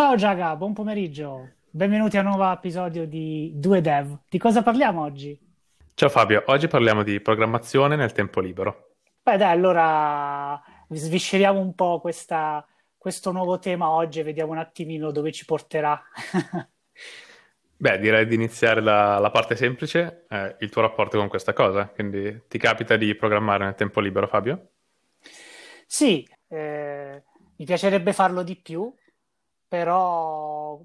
Ciao Giaga, buon pomeriggio. Benvenuti a un nuovo episodio di Due Dev. Di cosa parliamo oggi? Ciao Fabio, oggi parliamo di programmazione nel tempo libero. Beh, dai, allora svisceriamo un po' questa, questo nuovo tema oggi e vediamo un attimino dove ci porterà. Beh, direi di iniziare dalla parte semplice, eh, il tuo rapporto con questa cosa. Quindi ti capita di programmare nel tempo libero, Fabio? Sì, eh, mi piacerebbe farlo di più, però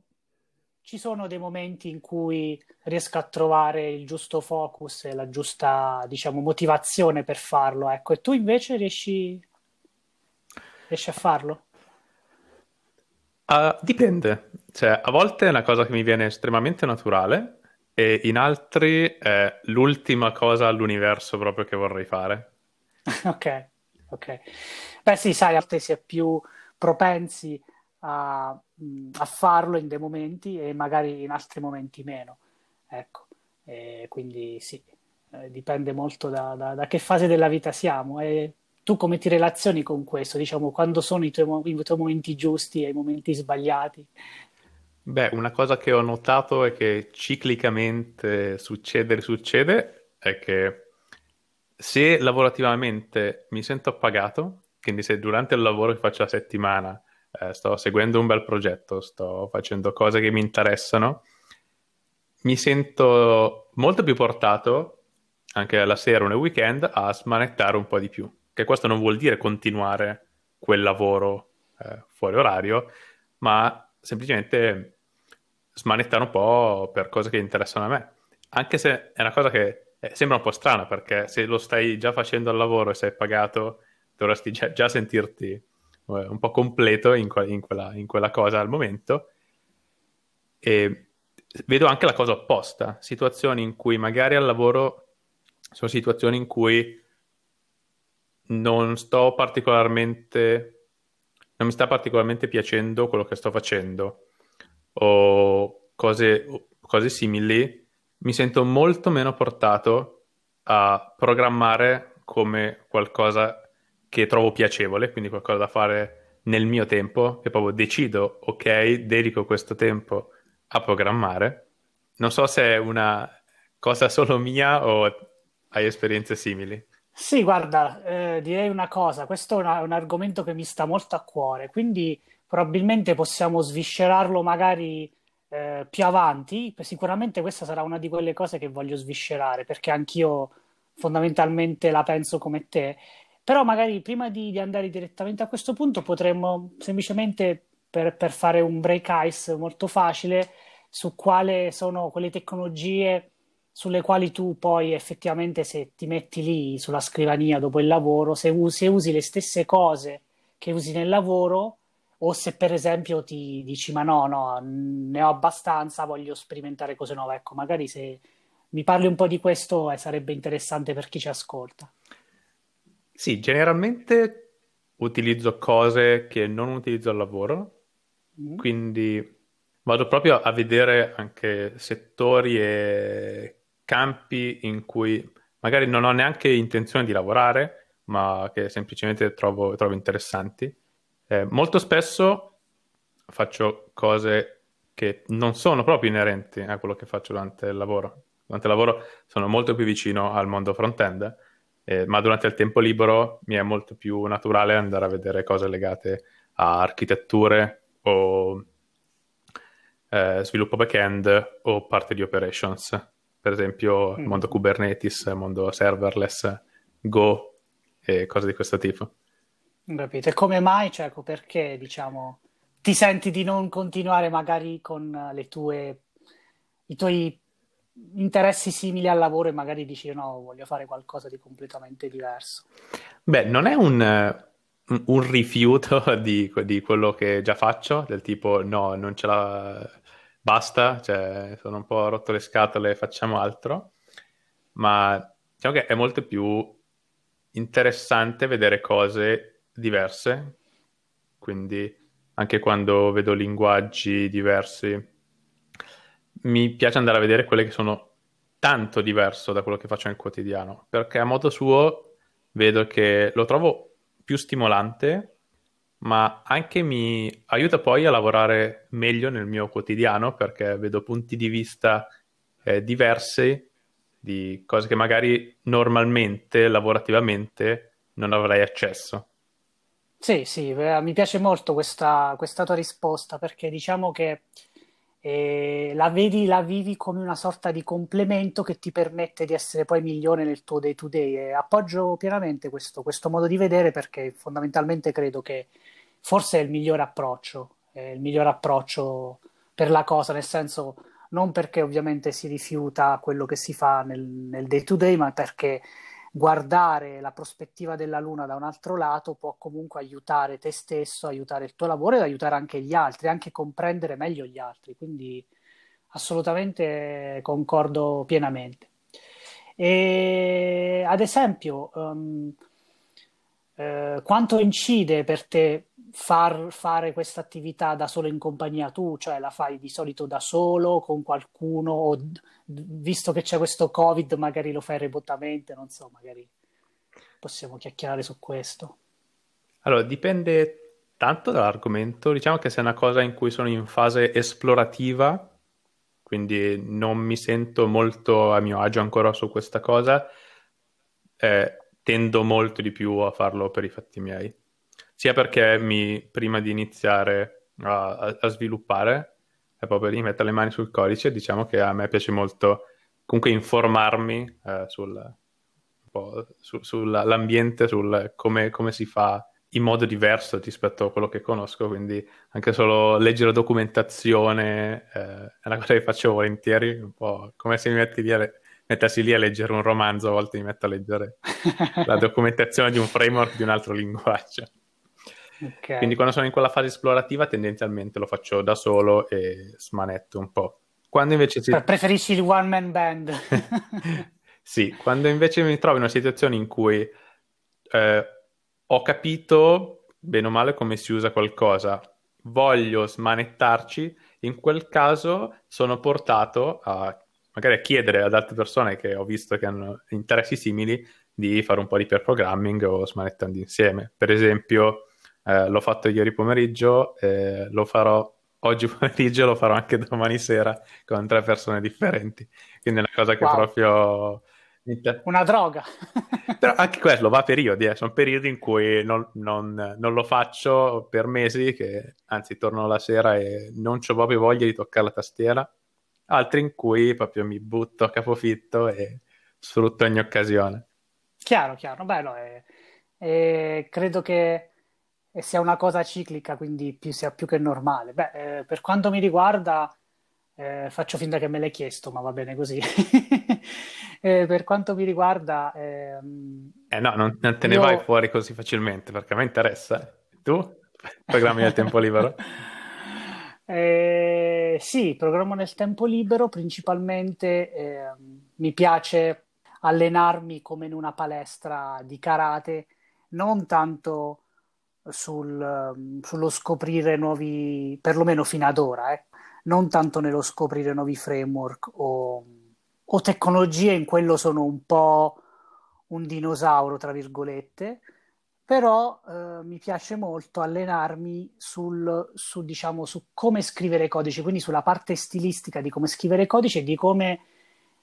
ci sono dei momenti in cui riesco a trovare il giusto focus e la giusta, diciamo, motivazione per farlo. Ecco, e tu invece riesci, riesci a farlo? Uh, dipende, cioè a volte è una cosa che mi viene estremamente naturale e in altri è l'ultima cosa all'universo proprio che vorrei fare. ok, ok. Beh sì, sai, a volte si è più propensi a, a, farlo in dei momenti e magari in altri momenti meno. Ecco, e quindi sì, eh, dipende molto da, da, da, che fase della vita siamo e tu come ti relazioni con questo? Diciamo, quando sono i tuoi, i tuoi momenti giusti e i momenti sbagliati? Beh, una cosa che ho notato e che ciclicamente succede succede è che se lavorativamente mi sento appagato, quindi se durante il lavoro che faccio la settimana eh, sto seguendo un bel progetto, sto facendo cose che mi interessano, mi sento molto più portato anche la sera o nel weekend a smanettare un po' di più. Che questo non vuol dire continuare quel lavoro eh, fuori orario, ma semplicemente smanettare un po' per cose che interessano a me. Anche se è una cosa che eh, sembra un po' strana, perché se lo stai già facendo al lavoro e sei pagato, dovresti già, già sentirti un po' completo in, que- in, quella, in quella cosa al momento. E vedo anche la cosa opposta, situazioni in cui magari al lavoro sono situazioni in cui non sto particolarmente non mi sta particolarmente piacendo quello che sto facendo o cose, cose simili, mi sento molto meno portato a programmare come qualcosa che trovo piacevole, quindi qualcosa da fare nel mio tempo, che proprio decido, ok, dedico questo tempo a programmare. Non so se è una cosa solo mia o hai esperienze simili. Sì, guarda, eh, direi una cosa, questo è una, un argomento che mi sta molto a cuore, quindi probabilmente possiamo sviscerarlo magari eh, più avanti. Sicuramente questa sarà una di quelle cose che voglio sviscerare, perché anch'io fondamentalmente la penso come te. Però magari prima di, di andare direttamente a questo punto potremmo semplicemente per, per, fare un break ice molto facile su quali sono quelle tecnologie sulle quali tu poi effettivamente se ti metti lì sulla scrivania dopo il lavoro, se usi, se usi le stesse cose che usi nel lavoro o se per esempio ti dici ma no, no, ne ho abbastanza, voglio sperimentare cose nuove. Ecco, magari se mi parli un po' di questo eh, sarebbe interessante per chi ci ascolta. Sì, generalmente utilizzo cose che non utilizzo al lavoro, mm. quindi vado proprio a vedere anche settori e campi in cui magari non ho neanche intenzione di lavorare, ma che semplicemente trovo, trovo interessanti. Eh, molto spesso faccio cose che non sono proprio inerenti a quello che faccio durante il lavoro. Durante il lavoro sono molto più vicino al mondo front-end eh, ma durante il tempo libero mi è molto più naturale andare a vedere cose legate a architetture o eh, sviluppo back-end o parte di operations. Per esempio, mm. mondo Kubernetes, mondo serverless, Go e cose di questo tipo. Capite? Come mai, cioè, ecco, perché, diciamo, ti senti di non continuare magari con le tue, i tuoi interessi simili al lavoro e magari dici no, voglio fare qualcosa di completamente diverso. Beh, non è un, un rifiuto di, di, quello che già faccio, del tipo no, non ce la basta, cioè sono un po' rotto le scatole, facciamo altro, ma diciamo che è molto più interessante vedere cose diverse, quindi anche quando vedo linguaggi diversi mi piace andare a vedere quelle che sono tanto diverso da quello che faccio nel quotidiano, perché a modo suo vedo che lo trovo più stimolante, ma anche mi aiuta poi a lavorare meglio nel mio quotidiano perché vedo punti di vista eh, diversi di cose che magari normalmente, lavorativamente, non avrei accesso. Sì, sì, eh, mi piace molto questa, questa tua risposta perché diciamo che eh, la vedi, la vivi come una sorta di complemento che ti permette di essere poi migliore nel tuo day to day. E appoggio pienamente questo, questo modo di vedere perché fondamentalmente credo che forse è il migliore approccio, il miglior approccio per la cosa, nel senso non perché ovviamente si rifiuta quello che si fa nel, nel day to day, ma perché guardare la prospettiva della Luna da un altro lato può comunque aiutare te stesso, aiutare il tuo lavoro ed aiutare anche gli altri, anche comprendere meglio gli altri. Quindi assolutamente concordo pienamente. E, ad esempio, um, eh, quanto incide per te far fare questa attività da solo in compagnia tu, cioè la fai di solito da solo, con qualcuno, o visto che c'è questo Covid, magari lo fai remotamente, non so, magari possiamo chiacchierare su questo. Allora, dipende tanto dall'argomento, diciamo che se è una cosa in cui sono in fase esplorativa, quindi non mi sento molto a mio agio ancora su questa cosa, eh, tendo molto di più a farlo per i fatti miei sia perché mi, prima di iniziare a, a, sviluppare e proprio di mettere le mani sul codice, diciamo che a me piace molto comunque informarmi eh, sul, su, sull'ambiente, sul come, come, si fa in modo diverso rispetto a quello che conosco, quindi anche solo leggere documentazione eh, è una cosa che faccio volentieri, un po' come se mi metti lì a, mettessi lì a leggere un romanzo, a volte mi metto a leggere la documentazione di un framework di un altro linguaggio. Okay. Quindi quando sono in quella fase esplorativa tendenzialmente lo faccio da solo e smanetto un po'. Quando invece si... Preferisci il one man band? sì, quando invece mi trovo in una situazione in cui eh, ho capito bene o male come si usa qualcosa, voglio smanettarci, in quel caso sono portato a magari a chiedere ad altre persone che ho visto che hanno interessi simili di fare un po' di pair programming o smanettando insieme. Per esempio, eh, l'ho fatto ieri pomeriggio, eh, lo farò oggi pomeriggio e lo farò anche domani sera con tre persone differenti. Quindi è una cosa che wow. proprio... Una droga. Però anche quello va a periodi, eh. sono periodi in cui non, non, non, lo faccio per mesi, che anzi torno la sera e non ho proprio voglia di toccare la tastiera, altri in cui proprio mi butto a capofitto e sfrutto ogni occasione. Chiaro, chiaro, bello, è, è, credo che e sia una cosa ciclica, quindi più, sia più che normale. Beh, eh, per quanto mi riguarda, eh, faccio finta che me l'hai chiesto, ma va bene così. eh, per quanto mi riguarda... Ehm, eh no, non, non te ne io... vai fuori così facilmente, perché a me interessa. Tu programmi nel tempo libero? Eh, sì, programmo nel tempo libero, principalmente ehm, mi piace allenarmi come in una palestra di karate, non tanto sul, sullo scoprire nuovi, perlomeno fino ad ora, eh, non tanto nello scoprire nuovi framework o, o tecnologie, in quello sono un po' un dinosauro, tra virgolette, però eh, mi piace molto allenarmi sul, su, diciamo, su come scrivere codici, quindi sulla parte stilistica di come scrivere codici e di come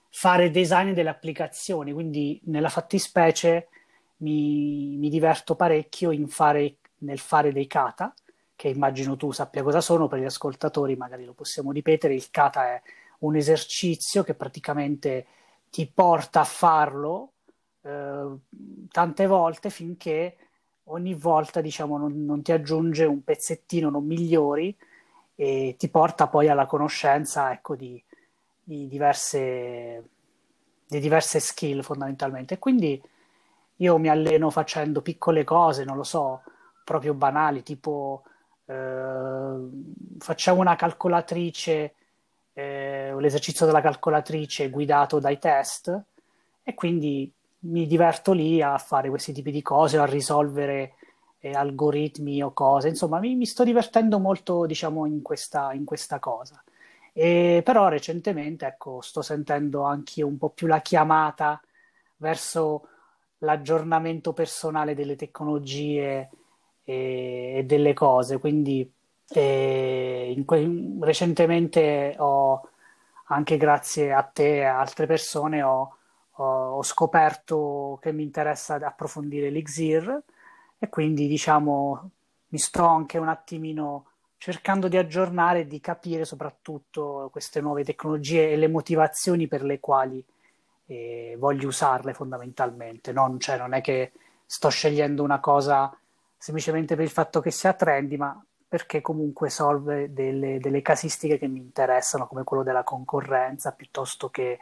fare design delle applicazioni, quindi nella fattispecie mi, mi diverto parecchio in fare nel fare dei kata, che immagino tu sappia cosa sono, per gli ascoltatori magari lo possiamo ripetere, il kata è un esercizio che praticamente ti porta a farlo eh, tante volte finché ogni volta diciamo, non, non, ti aggiunge un pezzettino, non migliori e ti porta poi alla conoscenza ecco, di, di, diverse, di diverse skill fondamentalmente. Quindi io mi alleno facendo piccole cose, non lo so, proprio banali, tipo eh, facciamo una calcolatrice, eh, l'esercizio della calcolatrice guidato dai test e quindi mi diverto lì a fare questi tipi di cose, a risolvere eh, algoritmi o cose, insomma mi, mi, sto divertendo molto diciamo in questa, in questa cosa. E però recentemente ecco, sto sentendo anche un po' più la chiamata verso l'aggiornamento personale delle tecnologie e, e delle cose. Quindi e in, recentemente ho, anche grazie a te e altre persone, ho, ho, ho scoperto che mi interessa approfondire l'Elixir e quindi diciamo mi sto anche un attimino cercando di aggiornare e di capire soprattutto queste nuove tecnologie e le motivazioni per le quali eh, voglio usarle fondamentalmente. Non, cioè, non è che sto scegliendo una cosa semplicemente per il fatto che sia trendy, ma perché comunque solve delle, delle, casistiche che mi interessano, come quello della concorrenza, piuttosto che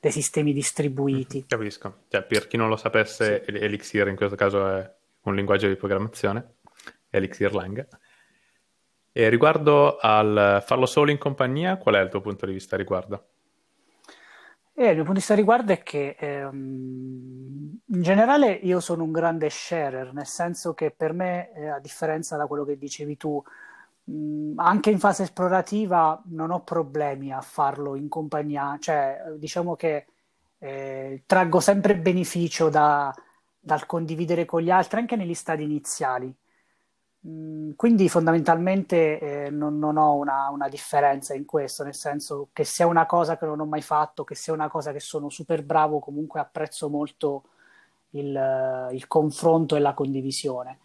dei sistemi distribuiti. Mm, capisco. Cioè, per chi non lo sapesse, sì. Elixir in questo caso è un linguaggio di programmazione, Elixir Lang. E riguardo al farlo solo in compagnia, qual è il tuo punto di vista riguardo? E il mio punto di vista riguardo è che ehm, in generale io sono un grande sharer, nel senso che per me, eh, a differenza da quello che dicevi tu, mh, anche in fase esplorativa non ho problemi a farlo in compagnia, cioè diciamo che eh, traggo sempre beneficio da, dal condividere con gli altri anche negli stadi iniziali. Mm, quindi fondamentalmente eh, non, non, ho una, una, differenza in questo, nel senso che sia una cosa che non ho mai fatto, che sia una cosa che sono super bravo, comunque apprezzo molto il, il confronto e la condivisione.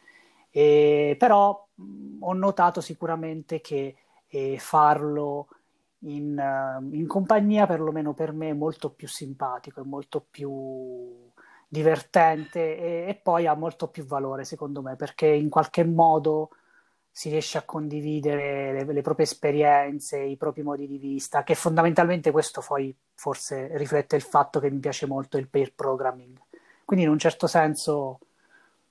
E, però mh, mm, ho notato sicuramente che eh, farlo in, uh, in compagnia, perlomeno per me, è molto più simpatico, è molto più divertente e, e, poi ha molto più valore secondo me perché in qualche modo si riesce a condividere le, le, proprie esperienze, i propri modi di vista, che fondamentalmente questo poi forse riflette il fatto che mi piace molto il pair programming. Quindi in un certo senso,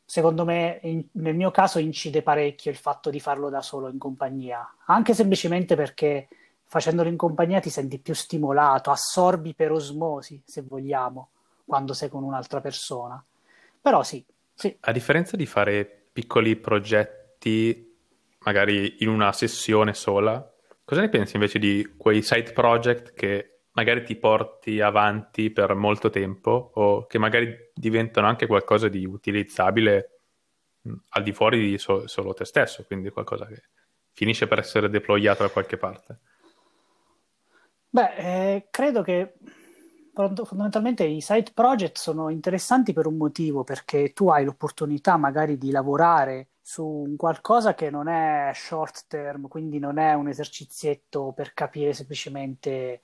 secondo me, in, nel mio caso incide parecchio il fatto di farlo da solo in compagnia, anche semplicemente perché facendolo in compagnia ti senti più stimolato, assorbi per osmosi, se vogliamo quando sei con un'altra persona. Però sì, sì. A differenza di fare piccoli progetti, magari in una sessione sola, cosa ne pensi invece di quei side project che magari ti porti avanti per molto tempo o che magari diventano anche qualcosa di utilizzabile al di fuori di so- solo te stesso, quindi qualcosa che finisce per essere deployato da qualche parte? Beh, eh, credo che fondamentalmente i side project sono interessanti per un motivo, perché tu hai l'opportunità magari di lavorare su qualcosa che non è short term, quindi non è un esercizietto per capire semplicemente,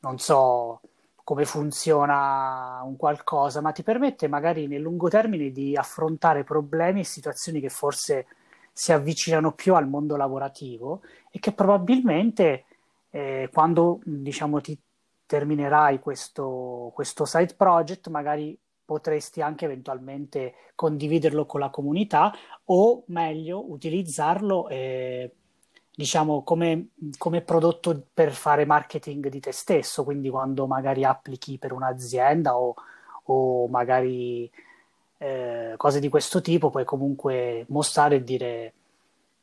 non so, come funziona un qualcosa, ma ti permette magari nel lungo termine di affrontare problemi e situazioni che forse si avvicinano più al mondo lavorativo e che probabilmente eh, quando diciamo ti terminerai questo, questo side project, magari potresti anche eventualmente condividerlo con la comunità o meglio utilizzarlo eh, diciamo come, come, prodotto per fare marketing di te stesso, quindi quando magari applichi per un'azienda o, o magari eh, cose di questo tipo, puoi comunque mostrare e dire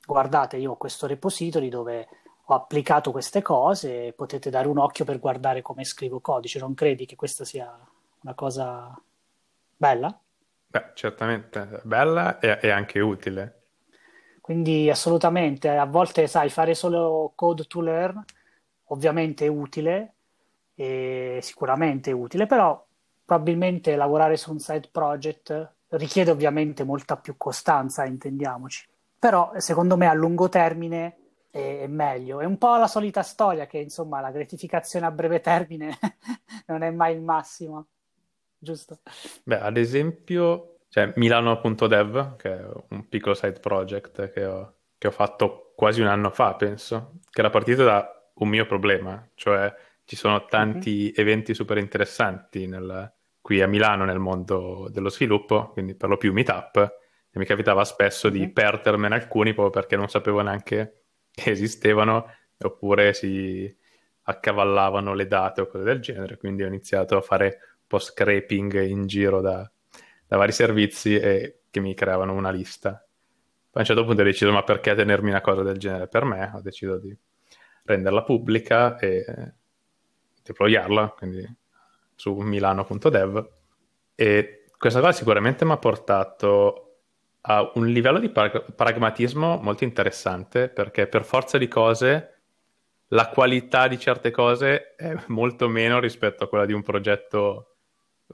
guardate io ho questo repository dove ho applicato queste cose potete dare un occhio per guardare come scrivo codice. Non credi che questa sia una cosa bella? Beh, certamente bella e, e anche utile. Quindi assolutamente, a volte sai, fare solo code to learn ovviamente è utile, e sicuramente è utile, però probabilmente lavorare su un side project richiede ovviamente molta più costanza, intendiamoci. Però secondo me a lungo termine è, meglio. È un po' la solita storia che, insomma, la gratificazione a breve termine non è mai il massimo, giusto? Beh, ad esempio, cioè, Milano.dev, che è un piccolo side project che ho, che ho fatto quasi un anno fa, penso, che era partito da un mio problema, cioè ci sono tanti mm-hmm. eventi super interessanti nel, qui a Milano nel mondo dello sviluppo, quindi per lo più meetup, e mi capitava spesso mm-hmm. di perdermene alcuni proprio perché non sapevo neanche che esistevano oppure si accavallavano le date o cose del genere, quindi ho iniziato a fare un po' scraping in giro da, da vari servizi e che mi creavano una lista. Poi a un certo punto ho deciso, ma perché tenermi una cosa del genere per me? Ho deciso di renderla pubblica e deployarla, quindi su milano.dev. E questa cosa sicuramente mi ha portato ha un livello di prag- pragmatismo molto interessante perché per forza di cose la qualità di certe cose è molto meno rispetto a quella di un progetto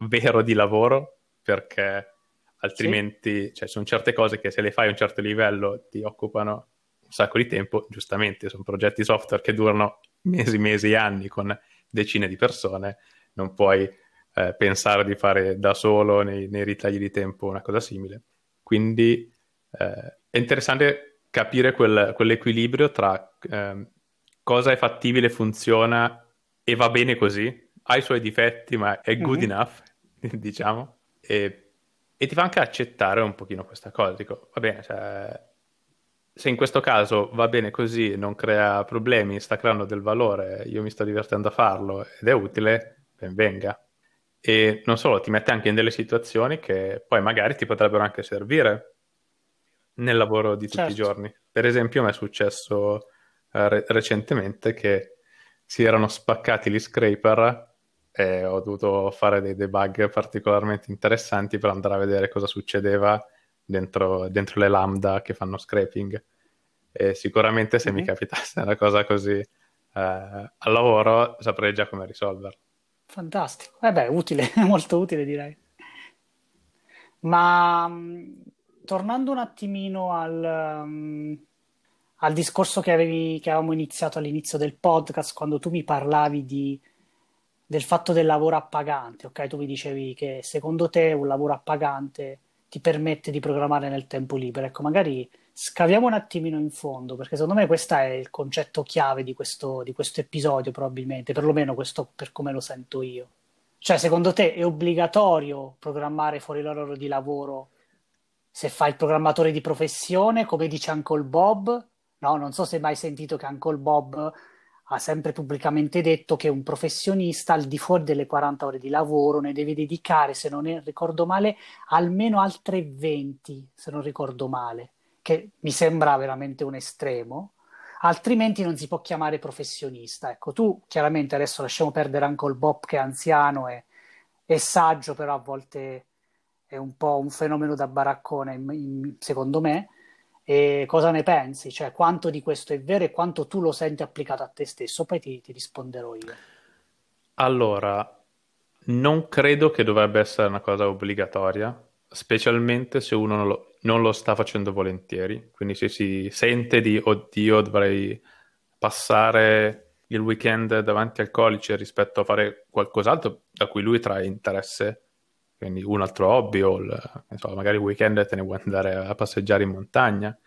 vero di lavoro perché altrimenti sì. cioè, sono certe cose che se le fai a un certo livello ti occupano un sacco di tempo, giustamente sono progetti software che durano mesi, mesi, anni con decine di persone, non puoi eh, pensare di fare da solo nei, nei, ritagli di tempo una cosa simile. Quindi eh, è interessante capire quel, quell'equilibrio tra eh, cosa è fattibile, funziona e va bene così, ha i suoi difetti ma è good mm-hmm. enough, diciamo, e, e, ti fa anche accettare un pochino questa cosa. Dico, va bene, cioè, se in questo caso va bene così, non crea problemi, sta creando del valore, io mi sto divertendo a farlo ed è utile, ben venga. E non solo, ti mette anche in delle situazioni che poi magari ti potrebbero anche servire nel lavoro di tutti certo. i giorni. Per esempio, mi è successo eh, re- recentemente che si erano spaccati gli scraper e ho dovuto fare dei debug particolarmente interessanti per andare a vedere cosa succedeva dentro, dentro le lambda che fanno scraping. E sicuramente se mm-hmm. mi capitasse una cosa così eh, al lavoro saprei già come risolverla. Fantastico, eh beh, utile, molto utile direi. Ma mm, tornando un attimino al, um, al discorso che, avevi, che avevamo iniziato all'inizio del podcast, quando tu mi parlavi di, del fatto del lavoro appagante, ok? Tu mi dicevi che secondo te un lavoro appagante ti permette di programmare nel tempo libero. Ecco, magari scaviamo un attimino in fondo, perché secondo me questo è il concetto chiave di questo, di questo episodio, probabilmente, perlomeno questo per come lo sento io. Cioè, secondo te è obbligatorio programmare fuori l'orario di lavoro se fai il programmatore di professione, come dice Uncle Bob? No, non so se hai mai sentito che Uncle Bob ha sempre pubblicamente detto che un professionista al di fuori delle 40 ore di lavoro ne deve dedicare, se non ricordo male, almeno altre 20, se non ricordo male che mi sembra veramente un estremo, altrimenti non si può chiamare professionista. Ecco, tu chiaramente adesso lasciamo perdere anche il Bob che è anziano e, e saggio, però a volte è un po' un fenomeno da baraccone, in, in, secondo me. E cosa ne pensi? Cioè, quanto di questo è vero e quanto tu lo senti applicato a te stesso? Poi ti, ti risponderò io. Allora, non credo che dovrebbe essere una cosa obbligatoria, specialmente se uno non lo, non lo sta facendo volentieri, quindi se si sente di oddio dovrei passare il weekend davanti al colice rispetto a fare qualcos'altro da cui lui trae interesse, quindi un altro hobby o il, so, magari il weekend te ne vuoi andare a passeggiare in montagna.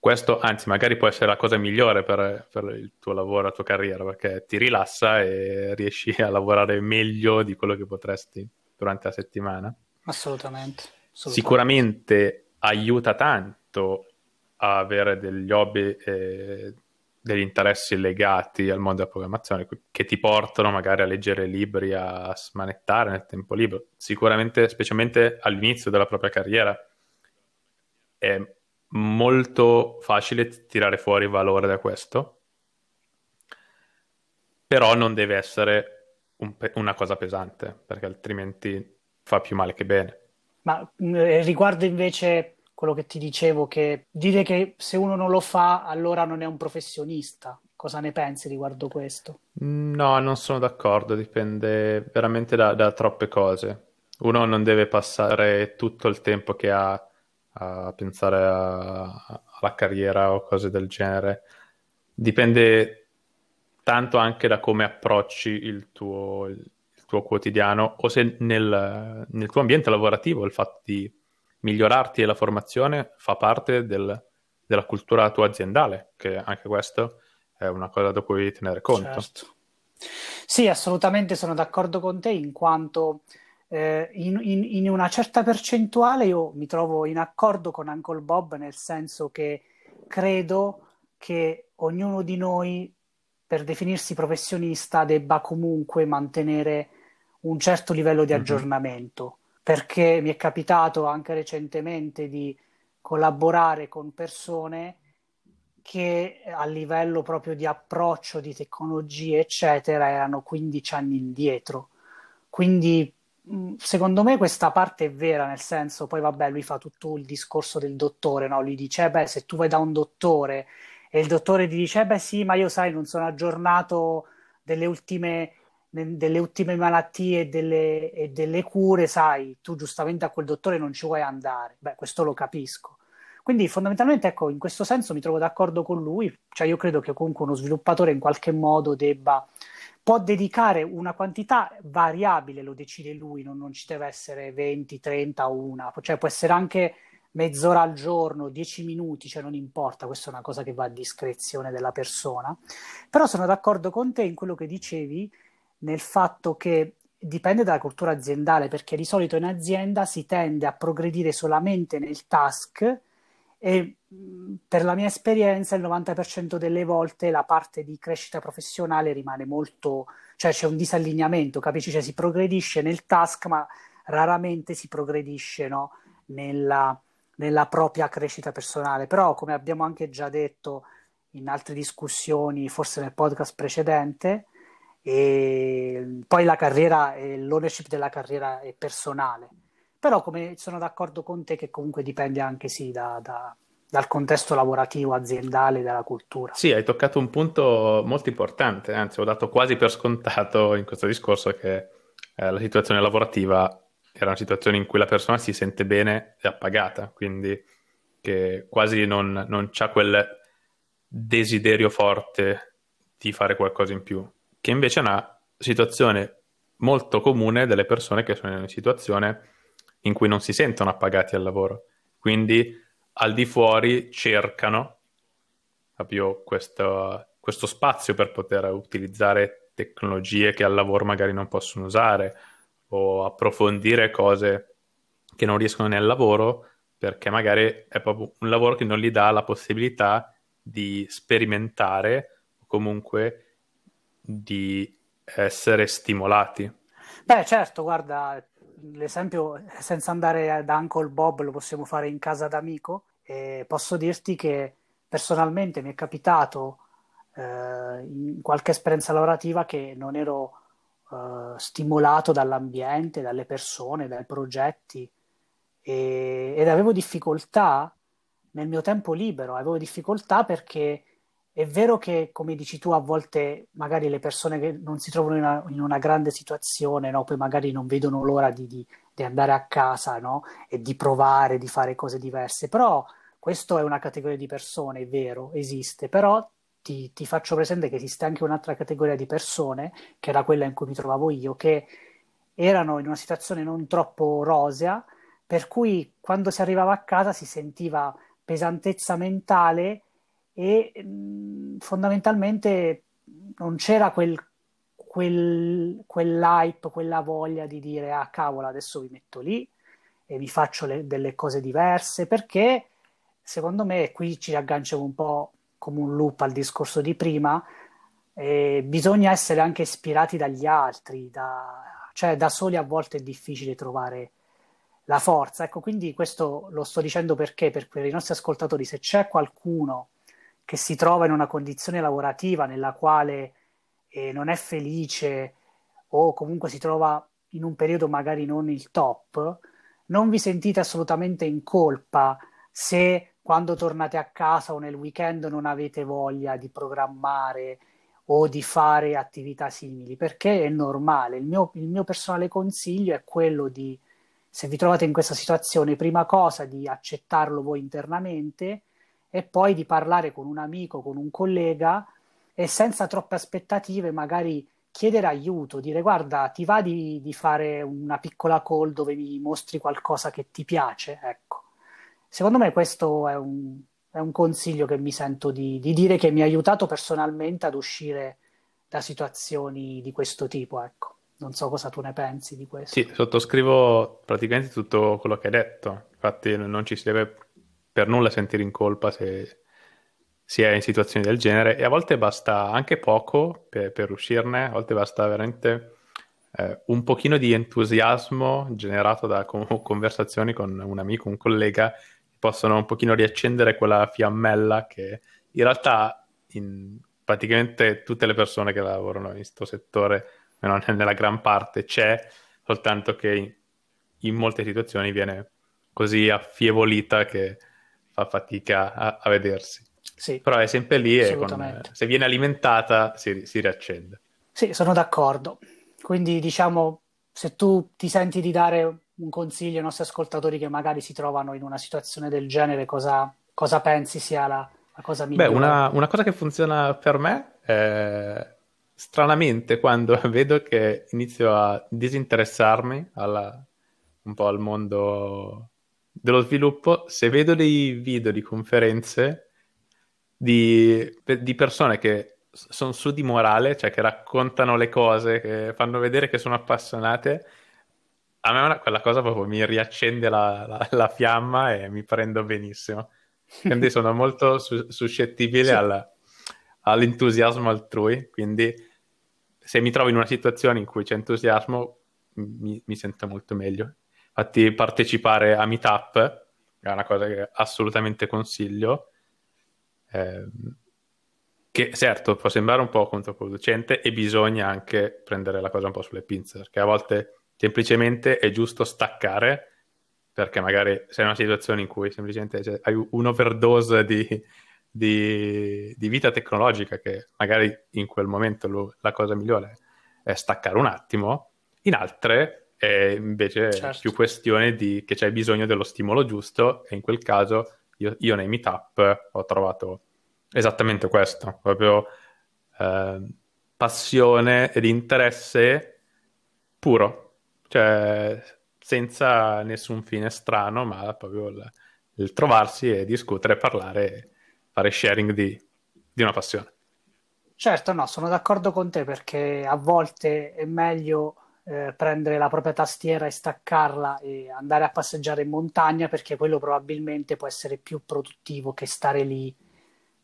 Questo, anzi, magari può essere la cosa migliore per, per il tuo lavoro, la tua carriera, perché ti rilassa e riesci a lavorare meglio di quello che potresti durante la settimana. Assolutamente. assolutamente. Sicuramente aiuta tanto a avere degli hobby e degli interessi legati al mondo della programmazione che ti portano magari a leggere libri, a smanettare nel tempo libero. Sicuramente, specialmente all'inizio della propria carriera, è molto facile tirare fuori valore da questo, però non deve essere un una cosa pesante, perché altrimenti fa più male che bene. Ma eh, riguardo invece quello che ti dicevo, che dire che se uno non lo fa allora non è un professionista, cosa ne pensi riguardo questo? No, non sono d'accordo, dipende veramente da, da troppe cose. Uno non deve passare tutto il tempo che ha a pensare a, alla carriera o cose del genere. Dipende tanto anche da come approcci il tuo, tuo quotidiano o se nel, nel, tuo ambiente lavorativo il fatto di migliorarti e la formazione fa parte del, della cultura tua aziendale, che anche questo è una cosa da cui tenere conto. Certo. Sì, assolutamente sono d'accordo con te in quanto eh, in, in, in, una certa percentuale io mi trovo in accordo con Uncle Bob nel senso che credo che ognuno di noi per definirsi professionista debba comunque mantenere un certo livello di mhm. aggiornamento, mm-hmm. perché mi è capitato anche recentemente di collaborare con persone che a livello proprio di approccio, di tecnologie, eccetera, erano 15 anni indietro. Quindi mm, secondo me questa parte è vera, nel senso, poi vabbè, lui fa tutto il discorso del dottore, no? Lui dice, eh beh, se tu vai da un dottore e il dottore ti dice, eh beh sì, ma io sai, non sono aggiornato delle ultime, delle ultime malattie e delle, e delle cure, sai, tu giustamente a quel dottore non ci vuoi andare. Beh, questo lo capisco. Quindi fondamentalmente, ecco, in questo senso mi trovo d'accordo con lui, cioè io credo che comunque uno sviluppatore in qualche modo debba, può dedicare una quantità variabile, lo decide lui, non, non ci deve essere 20, 30 o una, cioè può essere anche mezz'ora al giorno, 10 minuti, cioè non importa, questa è una cosa che va a discrezione della persona. Però sono d'accordo con te in quello che dicevi nel fatto che dipende dalla cultura aziendale, perché di solito in azienda si tende a progredire solamente nel task e per la mia esperienza il 90% delle volte la parte di crescita professionale rimane molto, cioè c'è un disallineamento, capisci? Cioè si progredisce nel task, ma raramente si progredisce no? nella, nella propria crescita personale. Però, come abbiamo anche già detto in altre discussioni, forse nel podcast precedente, e poi la carriera, l'ownership della carriera è personale. Però come sono d'accordo con te che comunque dipende anche sì da, da, dal contesto lavorativo, aziendale, dalla cultura. Sì, hai toccato un punto molto importante, anzi ho dato quasi per scontato in questo discorso che eh, la situazione lavorativa era una situazione in cui la persona si sente bene e appagata, quindi che quasi non, non c'ha quel desiderio forte di fare qualcosa in più, che invece è una situazione molto comune delle persone che sono in una situazione in cui non si sentono appagati al lavoro. Quindi al di fuori cercano proprio questo, questo spazio per poter utilizzare tecnologie che al lavoro magari non possono usare o approfondire cose che non riescono nel lavoro perché magari è proprio un lavoro che non gli dà la possibilità di sperimentare o comunque di essere stimolati. Beh, certo, guarda, l'esempio senza andare da Uncle Bob lo possiamo fare in casa d'amico. E posso dirti che personalmente mi è capitato eh, in qualche esperienza lavorativa che non ero uh, stimolato dall'ambiente, dalle persone, dai progetti e, ed avevo difficoltà nel mio tempo libero, avevo difficoltà perché è vero che, come dici tu, a volte magari le persone che non si trovano in una, in una grande situazione, no? poi magari non vedono l'ora di, di, di andare a casa no? e di provare, di fare cose diverse, però questa è una categoria di persone, è vero, esiste, però ti, ti, faccio presente che esiste anche un'altra categoria di persone, che era quella in cui mi trovavo io, che erano in una situazione non troppo rosea, per cui quando si arrivava a casa si sentiva pesantezza mentale e mh, fondamentalmente non c'era quel, quel, quell'hype, quella voglia di dire ah cavolo adesso vi metto lì e vi faccio le, delle cose diverse perché secondo me qui ci agganciamo un po' come un loop al discorso di prima, eh, bisogna essere anche ispirati dagli altri, da, cioè da soli a volte è difficile trovare la forza. Ecco, quindi questo lo sto dicendo perché per, per i nostri ascoltatori, se c'è qualcuno che si trova in una condizione lavorativa nella quale eh, non è felice o comunque si trova in un periodo magari non il top, non vi sentite assolutamente in colpa se quando tornate a casa o nel weekend non avete voglia di programmare o di fare attività simili, perché è normale. Il mio, il mio personale consiglio è quello di, se vi trovate in questa situazione, prima cosa di accettarlo voi internamente e poi di parlare con un amico, con un collega e senza troppe aspettative magari chiedere aiuto, dire guarda ti va di, di fare una piccola call dove mi mostri qualcosa che ti piace, ecco Secondo me questo è un, è un consiglio che mi sento di, di, dire che mi ha aiutato personalmente ad uscire da situazioni di questo tipo, ecco. Non so cosa tu ne pensi di questo. Sì, sottoscrivo praticamente tutto quello che hai detto. Infatti non ci si deve per nulla sentire in colpa se si è in situazioni del genere. E a volte basta anche poco per, per uscirne, a volte basta veramente eh, un pochino di entusiasmo generato da conversazioni con un amico, un collega possono un pochino riaccendere quella fiammella che in realtà in praticamente tutte le persone che lavorano in questo settore, nella gran parte, c'è, soltanto che in, in molte situazioni viene così affievolita che fa fatica a, a vedersi. Sì, Però è sempre lì e con, se viene alimentata si, si riaccende. Sì, sono d'accordo. Quindi diciamo, se tu ti senti di dare un consiglio ai nostri ascoltatori che magari si trovano in una situazione del genere, cosa, cosa pensi sia la, la cosa migliore? Beh, una, una, cosa che funziona per me è stranamente quando vedo che inizio a disinteressarmi alla, un po' al mondo dello sviluppo, se vedo dei video di conferenze di, di persone che sono su di morale, cioè che raccontano le cose, che fanno vedere che sono appassionate, a me una, quella cosa proprio mi riaccende la, la, la, fiamma e mi prendo benissimo. Quindi sono molto su, suscettibile sì. alla, all'entusiasmo altrui, quindi se mi trovo in una situazione in cui c'è entusiasmo mi, mi sento molto meglio. Infatti partecipare a Meetup è una cosa che assolutamente consiglio. Eh, che certo può sembrare un po' controproducente e bisogna anche prendere la cosa un po' sulle pinze, perché a volte semplicemente è giusto staccare, perché magari sei in una situazione in cui semplicemente cioè, hai un'overdose di, di, di, vita tecnologica, che magari in quel momento lo, la cosa migliore è staccare un attimo, in altre è invece certo. più questione di che c'hai bisogno dello stimolo giusto e in quel caso io, io nei meetup ho trovato Esattamente questo, proprio eh, passione ed interesse puro, cioè senza nessun fine strano, ma proprio il, il trovarsi e discutere, parlare, fare sharing di, di una passione. Certo, no, sono d'accordo con te perché a volte è meglio eh, prendere la propria tastiera e staccarla e andare a passeggiare in montagna perché quello probabilmente può essere più produttivo che stare lì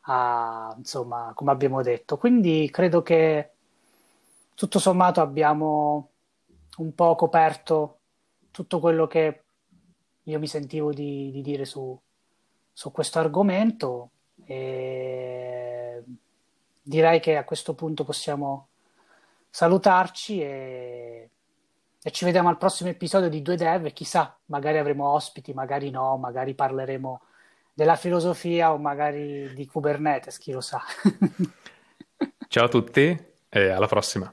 a, insomma, come abbiamo detto. Quindi credo che tutto sommato abbiamo un po' coperto tutto quello che io mi sentivo di, di dire su, su questo argomento e direi che a questo punto possiamo salutarci e, e ci vediamo al prossimo episodio di Due Dev chissà, magari avremo ospiti, magari no, magari parleremo della filosofia o magari di Kubernetes, chi lo sa. Ciao a tutti e alla prossima.